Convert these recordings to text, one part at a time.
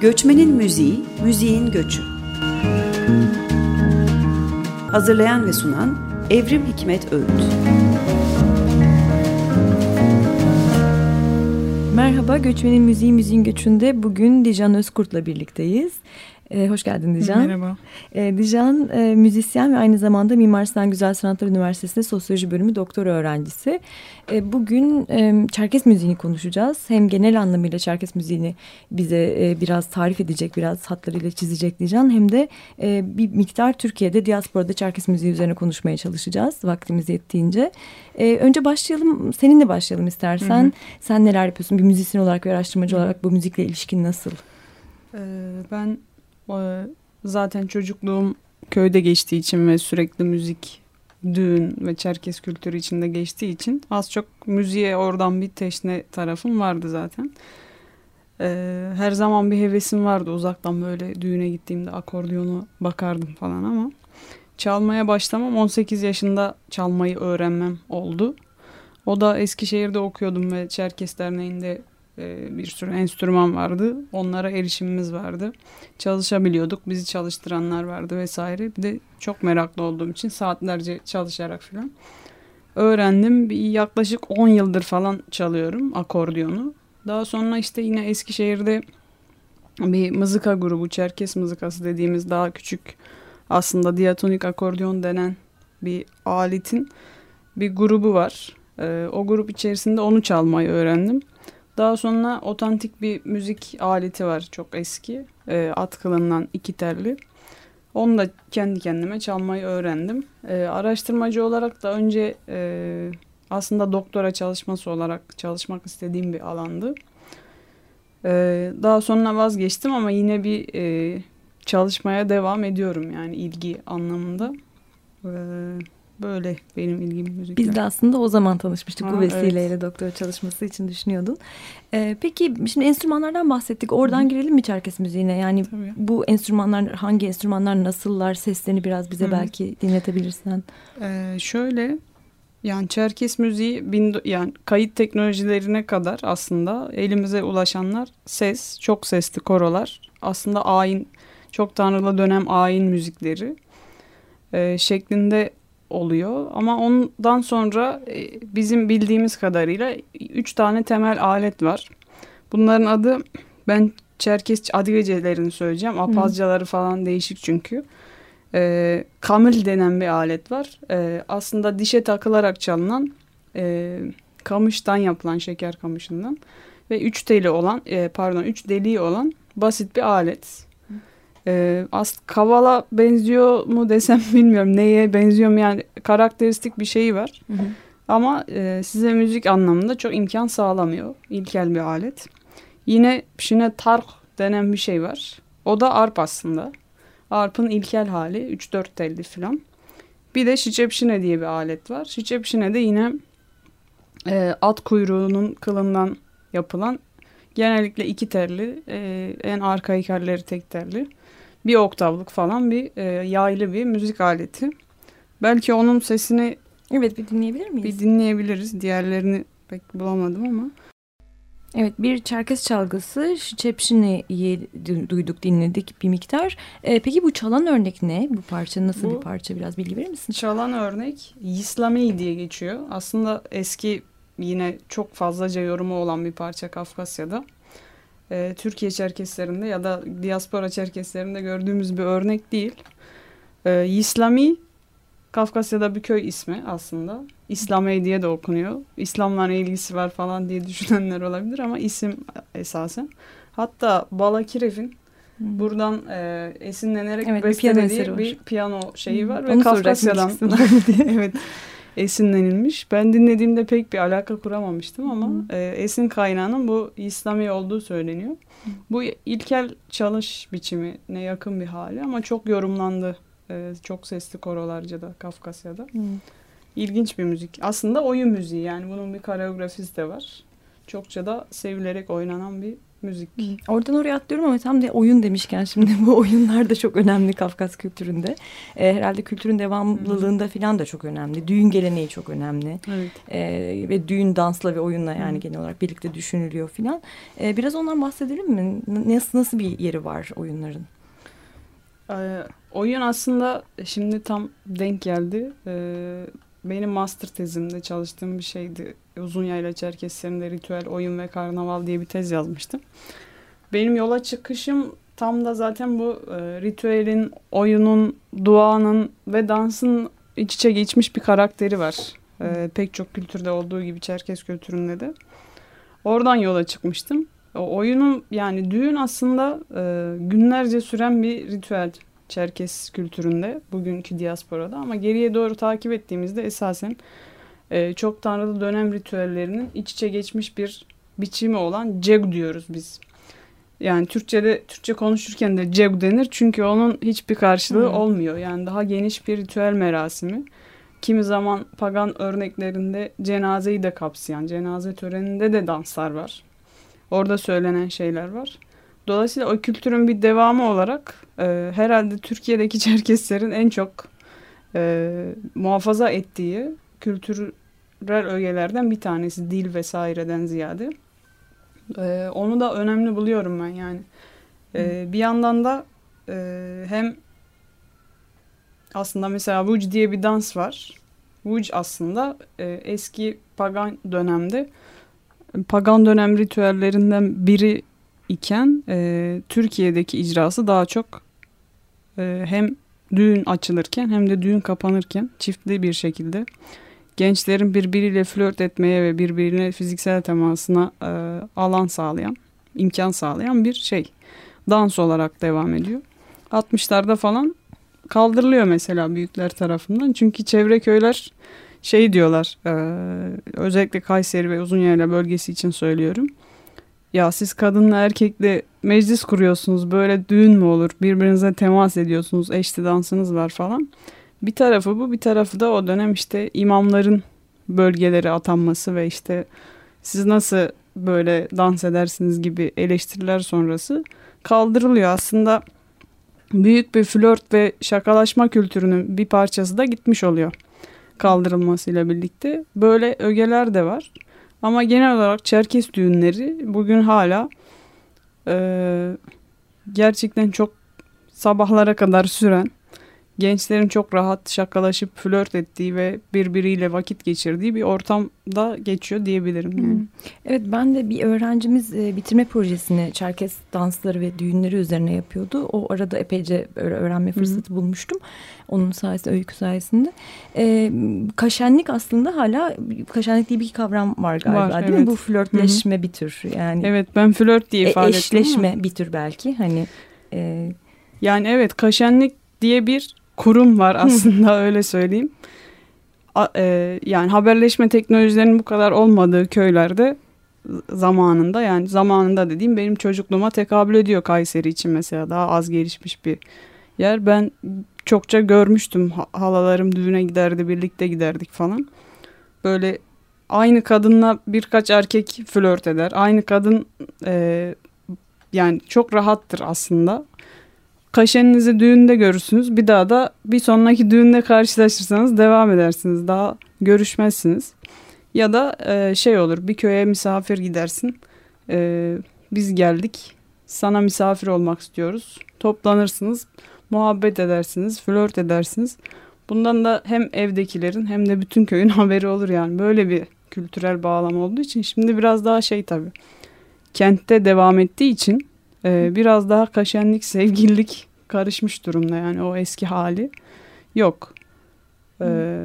Göçmenin Müziği, Müziğin Göçü. Hazırlayan ve sunan Evrim Hikmet Öğüt. Merhaba, Göçmenin Müziği, Müziğin Göçü'nde bugün Dijan Özkurt'la birlikteyiz. E, hoş geldin Dijan. Merhaba. E, Dijan e, müzisyen ve aynı zamanda Mimar Sinan Güzel Sanatlar Üniversitesi'nde sosyoloji bölümü doktora öğrencisi. E, bugün e, Çerkes müziğini konuşacağız. Hem genel anlamıyla Çerkes müziğini bize e, biraz tarif edecek, biraz hatlarıyla çizecek Dijan. Hem de e, bir miktar Türkiye'de, diasporada Çerkes müziği üzerine konuşmaya çalışacağız vaktimiz yettiğince. E, önce başlayalım, seninle başlayalım istersen. Hı hı. Sen neler yapıyorsun? Bir müzisyen olarak ve araştırmacı hı. olarak bu müzikle ilişkin nasıl? Ee, ben Zaten çocukluğum köyde geçtiği için ve sürekli müzik, düğün ve Çerkes kültürü içinde geçtiği için az çok müziğe oradan bir teşne tarafım vardı zaten. Ee, her zaman bir hevesim vardı uzaktan böyle düğüne gittiğimde akordiyonu bakardım falan ama çalmaya başlamam 18 yaşında çalmayı öğrenmem oldu. O da Eskişehir'de okuyordum ve Çerkes Derneği'nde bir sürü enstrüman vardı. Onlara erişimimiz vardı. Çalışabiliyorduk. Bizi çalıştıranlar vardı vesaire. Bir de çok meraklı olduğum için saatlerce çalışarak falan öğrendim. Bir yaklaşık 10 yıldır falan çalıyorum akordiyonu. Daha sonra işte yine Eskişehir'de bir mızıka grubu, Çerkes mızıkası dediğimiz daha küçük aslında diatonik akordeon denen bir aletin bir grubu var. Ee, o grup içerisinde onu çalmayı öğrendim. Daha sonra otantik bir müzik aleti var çok eski. E, at kılından iki terli. Onu da kendi kendime çalmayı öğrendim. E, araştırmacı olarak da önce e, aslında doktora çalışması olarak çalışmak istediğim bir alandı. E, daha sonra vazgeçtim ama yine bir e, çalışmaya devam ediyorum yani ilgi anlamında. Evet. Böyle benim ilgim müzikler. Biz de aslında o zaman tanışmıştık ha, bu vesileyle evet. doktora çalışması için düşünüyordun. Ee, peki şimdi enstrümanlardan bahsettik. Oradan Hı. girelim mi Çerkes müziğine? Yani Tabii. bu enstrümanlar hangi enstrümanlar nasıllar? Seslerini biraz bize Hı. belki dinletebilirsen. Ee, şöyle yani Çerkes müziği bin, yani kayıt teknolojilerine kadar aslında elimize ulaşanlar ses, çok sesli korolar. Aslında ayin, çok tanrılı dönem ayin müzikleri e, şeklinde oluyor. Ama ondan sonra e, bizim bildiğimiz kadarıyla üç tane temel alet var. Bunların adı ben Çerkes Adigecelerini söyleyeceğim. Apazcaları falan değişik çünkü. E, kamil denen bir alet var. E, aslında dişe takılarak çalınan e, kamıştan yapılan şeker kamışından ve üç teli olan e, pardon üç deliği olan basit bir alet. Ee, as kavala benziyor mu desem bilmiyorum. Neye benziyor mu yani karakteristik bir şeyi var. Hı hı. Ama e, size müzik anlamında çok imkan sağlamıyor. İlkel bir alet. Yine şine tark denen bir şey var. O da arp aslında. Arp'ın ilkel hali 3-4 telli falan. Bir de şiçepşine diye bir alet var. Şiçepşine de yine e, at kuyruğunun kılından yapılan genellikle iki telli e, en arka ikarları tek telli bir oktavlık falan bir e, yaylı bir müzik aleti. Belki onun sesini evet bir dinleyebilir miyiz? Bir dinleyebiliriz. Diğerlerini pek bulamadım ama. Evet bir Çerkes çalgısı Şepşine'yi duyduk dinledik bir miktar. Ee, peki bu çalan örnek ne? Bu parça nasıl bu, bir parça biraz bilgi verir misin? Çalan örnek Yislami diye geçiyor. Aslında eski yine çok fazlaca yorumu olan bir parça Kafkasya'da e, Türkiye Çerkeslerinde ya da diaspora Çerkeslerinde gördüğümüz bir örnek değil. E, İslami Kafkasya'da bir köy ismi aslında. İslami diye de okunuyor. İslam'la ne ilgisi var falan diye düşünenler olabilir ama isim esasen. Hatta Balakirev'in hmm. buradan e, esinlenerek evet, bestelediği bir, bir piyano şeyi var hmm. ve Kafkasya'dan evet esinlenilmiş. Ben dinlediğimde pek bir alaka kuramamıştım ama e, esin kaynağının bu İslami olduğu söyleniyor. Bu ilkel çalış biçimine yakın bir hali ama çok yorumlandı. E, çok sesli korolarca da Kafkasya'da. Hı. İlginç bir müzik. Aslında oyun müziği yani bunun bir koreografisi de var. Çokça da sevilerek oynanan bir müzik. Oradan oraya atlıyorum ama tam da oyun demişken şimdi bu oyunlar da çok önemli Kafkas kültüründe. E, herhalde kültürün devamlılığında falan da çok önemli. Düğün geleneği çok önemli. Evet. E, ve düğün dansla ve oyunla yani Hı. genel olarak birlikte düşünülüyor falan. E, biraz ondan bahsedelim mi? Nasıl, nasıl bir yeri var oyunların? Ee, oyun aslında şimdi tam denk geldi. Ee, benim master tezimde çalıştığım bir şeydi. Uzun yayla Çerkeslerinde ritüel, oyun ve karnaval diye bir tez yazmıştım. Benim yola çıkışım tam da zaten bu e, ritüelin, oyunun, duanın ve dansın iç içe geçmiş bir karakteri var. E, pek çok kültürde olduğu gibi Çerkes kültüründe de. Oradan yola çıkmıştım. O oyunun yani düğün aslında e, günlerce süren bir ritüel. Çerkes kültüründe bugünkü diasporada ama geriye doğru takip ettiğimizde esasen e, çok tanrılı dönem ritüellerinin iç içe geçmiş bir biçimi olan ceg diyoruz biz. Yani Türkçe'de Türkçe konuşurken de ceg denir çünkü onun hiçbir karşılığı hmm. olmuyor. Yani daha geniş bir ritüel merasimi. Kimi zaman pagan örneklerinde cenazeyi de kapsayan, cenaze töreninde de danslar var. Orada söylenen şeyler var. Dolayısıyla o kültürün bir devamı olarak e, herhalde Türkiye'deki Çerkeslerin en çok e, muhafaza ettiği kültürel ögelerden bir tanesi dil vesaireden ziyade. E, onu da önemli buluyorum ben yani. E, bir yandan da e, hem aslında mesela Vuj diye bir dans var. Vuj aslında e, eski pagan dönemde pagan dönem ritüellerinden biri iken e, Türkiye'deki icrası daha çok e, hem düğün açılırken hem de düğün kapanırken çiftli bir şekilde gençlerin birbiriyle flört etmeye ve birbirine fiziksel temasına e, alan sağlayan, imkan sağlayan bir şey. Dans olarak devam ediyor. 60'larda falan kaldırılıyor mesela büyükler tarafından. Çünkü çevre köyler şey diyorlar e, özellikle Kayseri ve Uzunyayla bölgesi için söylüyorum ya siz kadınla erkekle meclis kuruyorsunuz böyle düğün mü olur birbirinize temas ediyorsunuz eşli dansınız var falan. Bir tarafı bu bir tarafı da o dönem işte imamların bölgeleri atanması ve işte siz nasıl böyle dans edersiniz gibi eleştiriler sonrası kaldırılıyor. Aslında büyük bir flört ve şakalaşma kültürünün bir parçası da gitmiş oluyor kaldırılmasıyla birlikte. Böyle ögeler de var. Ama genel olarak Çerkes düğünleri bugün hala e, gerçekten çok sabahlara kadar süren gençlerin çok rahat şakalaşıp flört ettiği ve birbiriyle vakit geçirdiği bir ortamda geçiyor diyebilirim. Yani. Evet ben de bir öğrencimiz e, bitirme projesini Çerkes dansları ve düğünleri üzerine yapıyordu. O arada epeyce öğrenme fırsatı Hı. bulmuştum. Onun sayesinde, öykü sayesinde. E, kaşenlik aslında hala kaşenlik diye bir kavram var galiba var, değil evet. mi? Bu flörtleşme Hı. bir tür yani. Evet ben flört diye e, ifade ettim Eşleşme bir tür belki hani. E, yani evet kaşenlik diye bir kurum var aslında öyle söyleyeyim. A, e, yani haberleşme teknolojilerinin bu kadar olmadığı köylerde zamanında yani zamanında dediğim benim çocukluğuma tekabül ediyor Kayseri için mesela daha az gelişmiş bir yer. Ben çokça görmüştüm halalarım düğüne giderdi birlikte giderdik falan. Böyle aynı kadınla birkaç erkek flört eder. Aynı kadın e, yani çok rahattır aslında kaşeninizi düğünde görürsünüz. Bir daha da bir sonraki düğünde karşılaşırsanız devam edersiniz. Daha görüşmezsiniz. Ya da e, şey olur bir köye misafir gidersin. E, biz geldik sana misafir olmak istiyoruz. Toplanırsınız, muhabbet edersiniz, flört edersiniz. Bundan da hem evdekilerin hem de bütün köyün haberi olur yani. Böyle bir kültürel bağlam olduğu için şimdi biraz daha şey tabii. Kentte devam ettiği için e, biraz daha kaşenlik, sevgililik karışmış durumda yani o eski hali yok. Ee,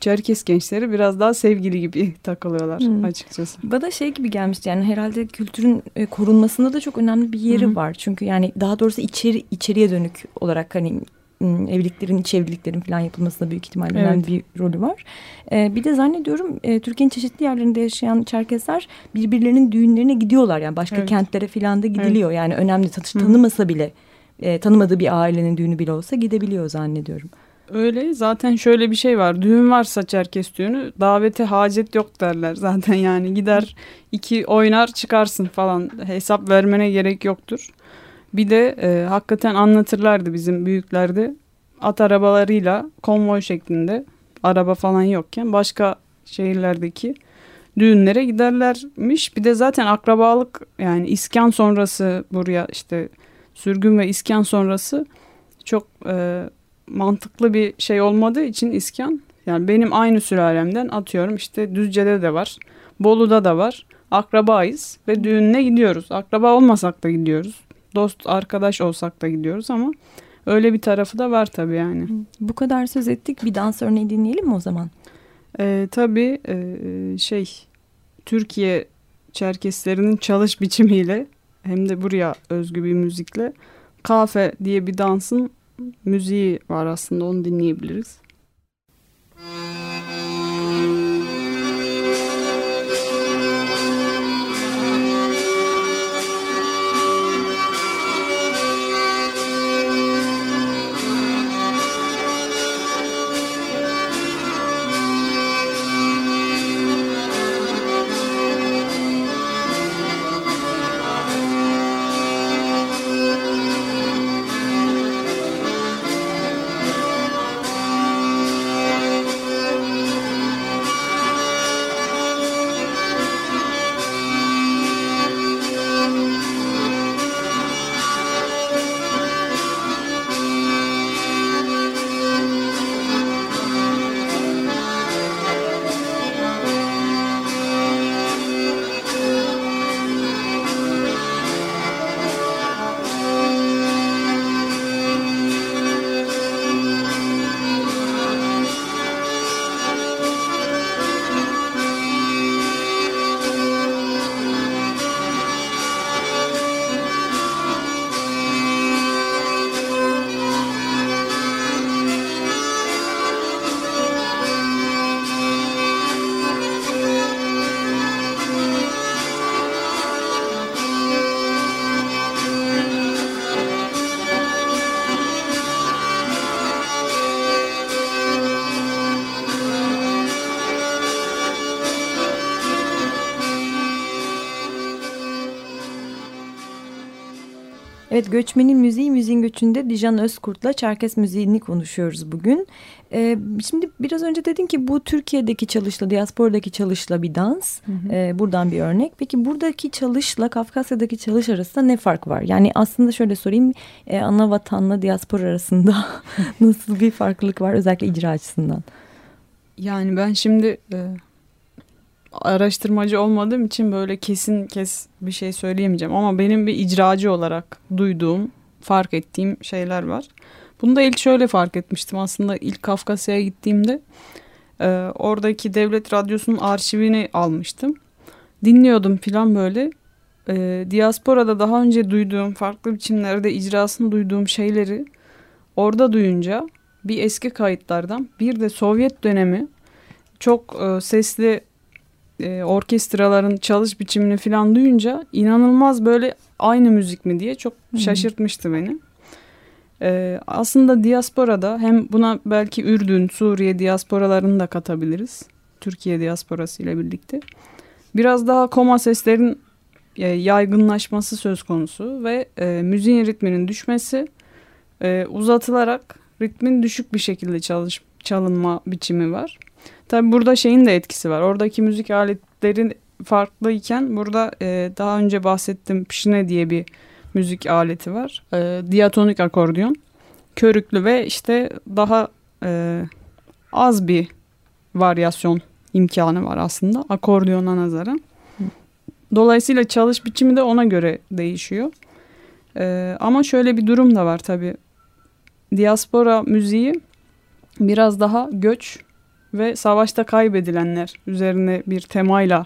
Çerkes gençleri biraz daha sevgili gibi takılıyorlar hmm. açıkçası. Bana şey gibi gelmişti yani herhalde kültürün e, korunmasında da çok önemli bir yeri hmm. var. Çünkü yani daha doğrusu içeri içeriye dönük olarak hani evliliklerin, iç evliliklerin falan yapılmasında büyük ihtimalle evet. önemli bir rolü var. Ee, bir de zannediyorum e, Türkiye'nin çeşitli yerlerinde yaşayan Çerkesler birbirlerinin düğünlerine gidiyorlar. Yani başka evet. kentlere falan da gidiliyor. Evet. Yani önemli tanış, tanımasa bile e, tanımadığı bir ailenin düğünü bile olsa gidebiliyor zannediyorum. Öyle zaten şöyle bir şey var. Düğün varsa Çerkes düğünü davete hacet yok derler zaten yani gider iki oynar çıkarsın falan hesap vermene gerek yoktur. Bir de e, hakikaten anlatırlardı bizim büyüklerde at arabalarıyla konvoy şeklinde araba falan yokken başka şehirlerdeki düğünlere giderlermiş. Bir de zaten akrabalık yani iskan sonrası buraya işte sürgün ve iskan sonrası çok e, mantıklı bir şey olmadığı için iskan yani benim aynı sülalemden atıyorum işte Düzce'de de var. Bolu'da da var. Akrabayız ve düğününe gidiyoruz. Akraba olmasak da gidiyoruz. Dost, arkadaş olsak da gidiyoruz ama öyle bir tarafı da var tabii yani. Bu kadar söz ettik. Bir dans örneği dinleyelim mi o zaman? Ee, tabii e, şey Türkiye Çerkeslerinin çalış biçimiyle hem de buraya özgü bir müzikle kafe diye bir dansın müziği var aslında onu dinleyebiliriz. Evet Göçmenin Müziği Müziğin Göçü'nde Dijan Özkurt'la Çerkes müziğini konuşuyoruz bugün. Ee, şimdi biraz önce dedin ki bu Türkiye'deki çalışla, diasporadaki çalışla bir dans. Hı hı. Ee, buradan bir örnek. Peki buradaki çalışla Kafkasya'daki çalış arasında ne fark var? Yani aslında şöyle sorayım. E, ana vatanla diaspor arasında nasıl bir farklılık var özellikle icra açısından? Yani ben şimdi... E araştırmacı olmadığım için böyle kesin kes bir şey söyleyemeyeceğim. Ama benim bir icracı olarak duyduğum, fark ettiğim şeyler var. Bunu da ilk şöyle fark etmiştim aslında ilk Kafkasya'ya gittiğimde. E, oradaki devlet radyosunun arşivini almıştım. Dinliyordum falan böyle. E, diasporada daha önce duyduğum, farklı biçimlerde icrasını duyduğum şeyleri orada duyunca bir eski kayıtlardan bir de Sovyet dönemi çok e, sesli e, orkestraların çalış biçimini falan duyunca inanılmaz böyle aynı müzik mi diye çok şaşırtmıştı beni. E, aslında diasporada hem buna belki Ürdün, Suriye diasporalarını da katabiliriz. Türkiye diasporası ile birlikte. Biraz daha koma seslerin e, yaygınlaşması söz konusu ve e, müziğin ritminin düşmesi e, uzatılarak ritmin düşük bir şekilde çalış, çalınma biçimi var. Tabi burada şeyin de etkisi var. Oradaki müzik aletleri farklıyken burada e, daha önce bahsettiğim pişine diye bir müzik aleti var. E, diatonik akordiyon. Körüklü ve işte daha e, az bir varyasyon imkanı var aslında akordiyona nazaran. Dolayısıyla çalış biçimi de ona göre değişiyor. Ee, ama şöyle bir durum da var tabii. Diaspora müziği biraz daha göç ve savaşta kaybedilenler üzerine bir temayla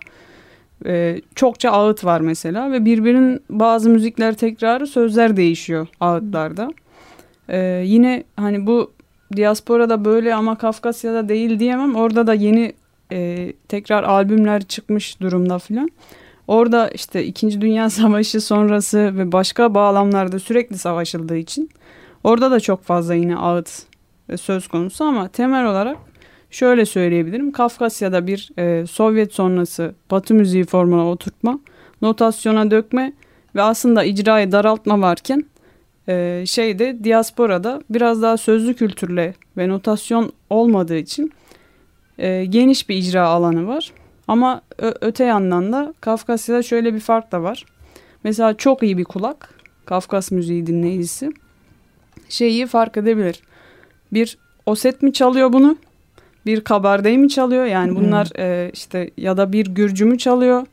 e, çokça ağıt var mesela ve birbirinin bazı müzikler tekrarı sözler değişiyor ağıtlarda. E, yine hani bu diasporada böyle ama Kafkasya'da değil diyemem. Orada da yeni e, tekrar albümler çıkmış durumda filan. Orada işte İkinci Dünya Savaşı sonrası ve başka bağlamlarda sürekli savaşıldığı için orada da çok fazla yine ağıt e, söz konusu ama temel olarak şöyle söyleyebilirim. Kafkasya'da bir e, Sovyet sonrası Batı müziği formuna oturtma, notasyona dökme ve aslında icrayı daraltma varken e, şeyde diasporada biraz daha sözlü kültürle ve notasyon olmadığı için e, geniş bir icra alanı var. Ama öte yandan da Kafkasya'da şöyle bir fark da var. Mesela çok iyi bir kulak, Kafkas müziği dinleyicisi şeyi fark edebilir. Bir oset mi çalıyor bunu? Bir kabardey mi çalıyor? Yani bunlar hmm. e, işte ya da bir Gürcü mü çalıyor?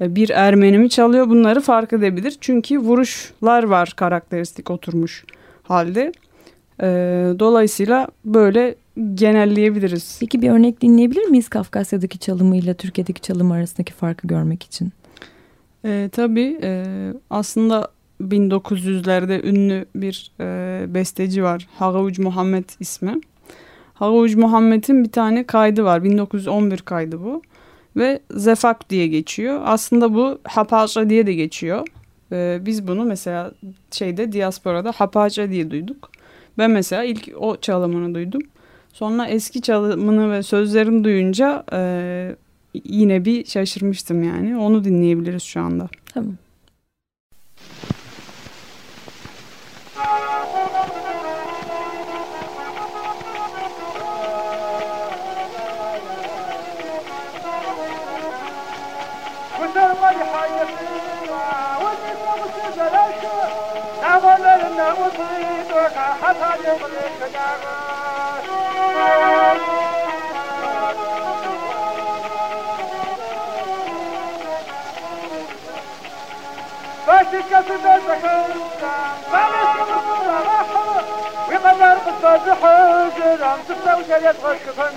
E, bir Ermeni mi çalıyor? Bunları fark edebilir. Çünkü vuruşlar var karakteristik oturmuş halde. E, dolayısıyla böyle genelleyebiliriz. Peki bir örnek dinleyebilir miyiz Kafkasya'daki çalımıyla Türkiye'deki çalım arasındaki farkı görmek için? E, tabii e, aslında 1900'lerde ünlü bir e, besteci var. Hagavuc Muhammed ismi. Hagavuc Muhammed'in bir tane kaydı var. 1911 kaydı bu. Ve Zefak diye geçiyor. Aslında bu Hapaca diye de geçiyor. E, biz bunu mesela şeyde diasporada Hapaca diye duyduk. Ben mesela ilk o çalımını duydum. Sonra eski çalımını ve sözlerini duyunca e, yine bir şaşırmıştım yani. Onu dinleyebiliriz şu anda. Tamam. مصيبك حتى يغلق دارك فاتك سدادك فالاسم الصلاح ومدار بالصادح جرام تبدأ وجريت غشفن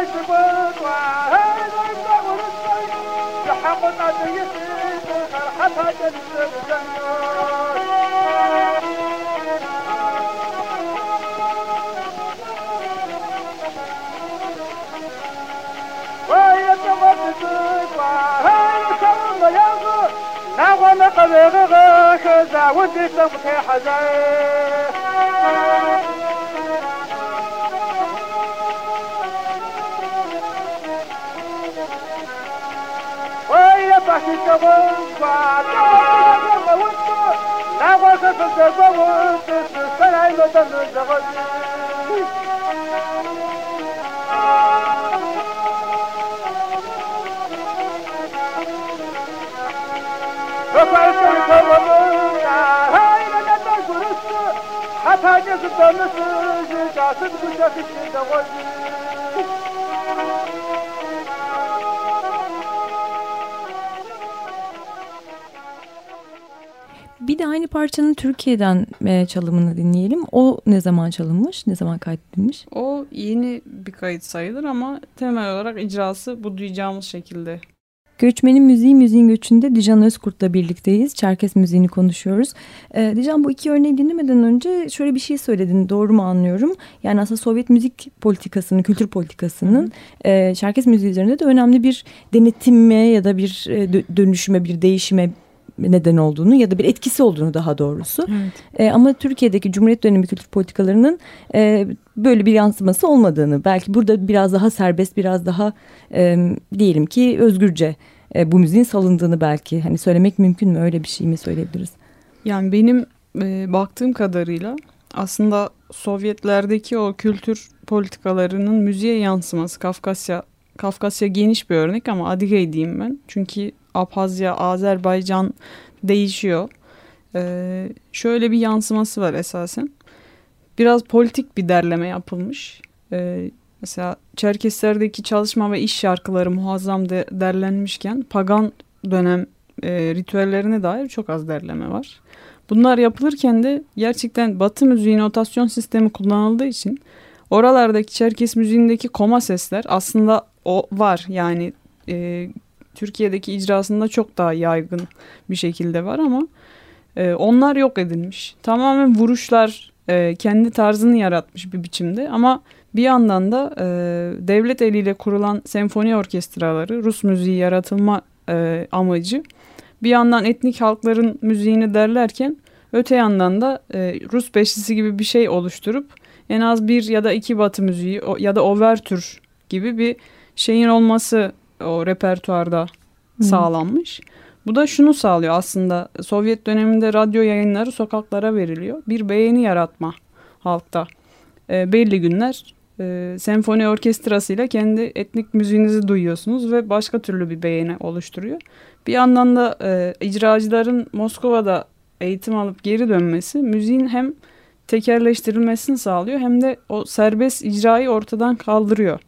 الشباب وهذا الدهر الصيف بحق قضية فرحة جنة الجمال نغمق بغغاك زاود بسمك حزين Hata gözü dönmüşsün, cazım kuşak içinde koymuş. Bir de aynı parçanın Türkiye'den e, çalımını dinleyelim. O ne zaman çalınmış, ne zaman kaydedilmiş? O yeni bir kayıt sayılır ama temel olarak icrası bu duyacağımız şekilde. Göçmenin Müziği Müziğin Göçü'nde Dijan Özkurt'la birlikteyiz. Çerkes müziğini konuşuyoruz. E, Dijan bu iki örneği dinlemeden önce şöyle bir şey söyledin. Doğru mu anlıyorum? Yani aslında Sovyet müzik politikasının, kültür politikasının e, Çerkes müziği üzerinde de önemli bir denetimme ya da bir e, dönüşüme, bir değişime neden olduğunu ya da bir etkisi olduğunu daha doğrusu. Evet. E, ama Türkiye'deki Cumhuriyet dönemi kültür politikalarının e, böyle bir yansıması olmadığını, belki burada biraz daha serbest, biraz daha e, diyelim ki özgürce e, bu müziğin salındığını belki hani söylemek mümkün mü? Öyle bir şey mi söyleyebiliriz? Yani benim e, baktığım kadarıyla aslında Sovyetlerdeki o kültür politikalarının müziğe yansıması Kafkasya Kafkasya geniş bir örnek ama Adigey diyeyim ben. Çünkü Abhazya, Azerbaycan değişiyor. Ee, şöyle bir yansıması var esasen. Biraz politik bir derleme yapılmış. Ee, mesela Çerkeslerdeki çalışma ve iş şarkıları muazzam de derlenmişken pagan dönem e, ritüellerine dair çok az derleme var. Bunlar yapılırken de gerçekten Batı müziği notasyon sistemi kullanıldığı için oralardaki Çerkes müziğindeki koma sesler aslında o var. Yani e, Türkiye'deki icrasında çok daha yaygın bir şekilde var ama e, onlar yok edilmiş. Tamamen vuruşlar e, kendi tarzını yaratmış bir biçimde ama Bir yandan da e, devlet eliyle kurulan senfoni orkestraları Rus müziği yaratılma e, amacı bir yandan etnik halkların müziğini derlerken öte yandan da e, Rus beşlisi gibi bir şey oluşturup en az bir ya da iki batı müziği ya da overtür gibi bir şeyin olması o repertuarda Hı. sağlanmış. Bu da şunu sağlıyor aslında Sovyet döneminde radyo yayınları sokaklara veriliyor. Bir beğeni yaratma halkta. E, belli günler e, senfoni orkestrasıyla kendi etnik müziğinizi duyuyorsunuz ve başka türlü bir beğeni oluşturuyor. Bir yandan da e, icracıların Moskova'da eğitim alıp geri dönmesi müziğin hem tekerleştirilmesini sağlıyor hem de o serbest icrayı ortadan kaldırıyor.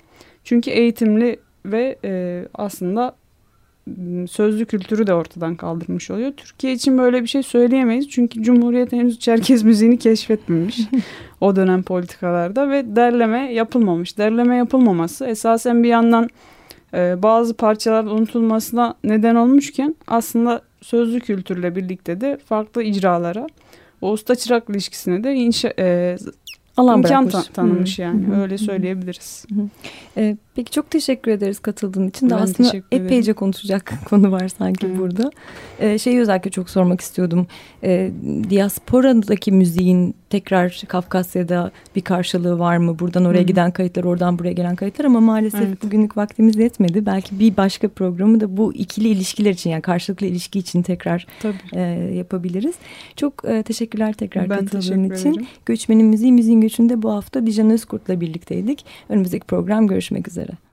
Çünkü eğitimli ve e, aslında sözlü kültürü de ortadan kaldırmış oluyor. Türkiye için böyle bir şey söyleyemeyiz. Çünkü Cumhuriyet henüz Çerkez müziğini keşfetmemiş o dönem politikalarda ve derleme yapılmamış. Derleme yapılmaması esasen bir yandan e, bazı parçalar unutulmasına neden olmuşken aslında sözlü kültürle birlikte de farklı icralara o usta çırak ilişkisine de inşa, e, Alan imkan bırakmış. ta- tanımış Hı. yani Hı hı. öyle söyleyebiliriz. Ee, peki çok teşekkür ederiz katıldığın için. Ben aslında epeyce konuşacak konu var sanki Evet. burada. Ee, şeyi özellikle çok sormak istiyordum. Ee, diasporadaki müziğin tekrar Kafkasya'da bir karşılığı var mı? Buradan oraya Hı hı. giden kayıtlar, oradan buraya gelen kayıtlar ama maalesef Evet. bugünlük vaktimiz yetmedi. Belki bir başka programı da bu ikili ilişkiler için yani karşılıklı ilişki için tekrar Tabii. e, yapabiliriz. Çok e, teşekkürler tekrar Ben katıldığın teşekkür için. ederim. Göçmenin Müziği, Müziğin Göçü'nde bu hafta Dijan Özkurt'la birlikteydik. Önümüzdeki program görüşmek üzere.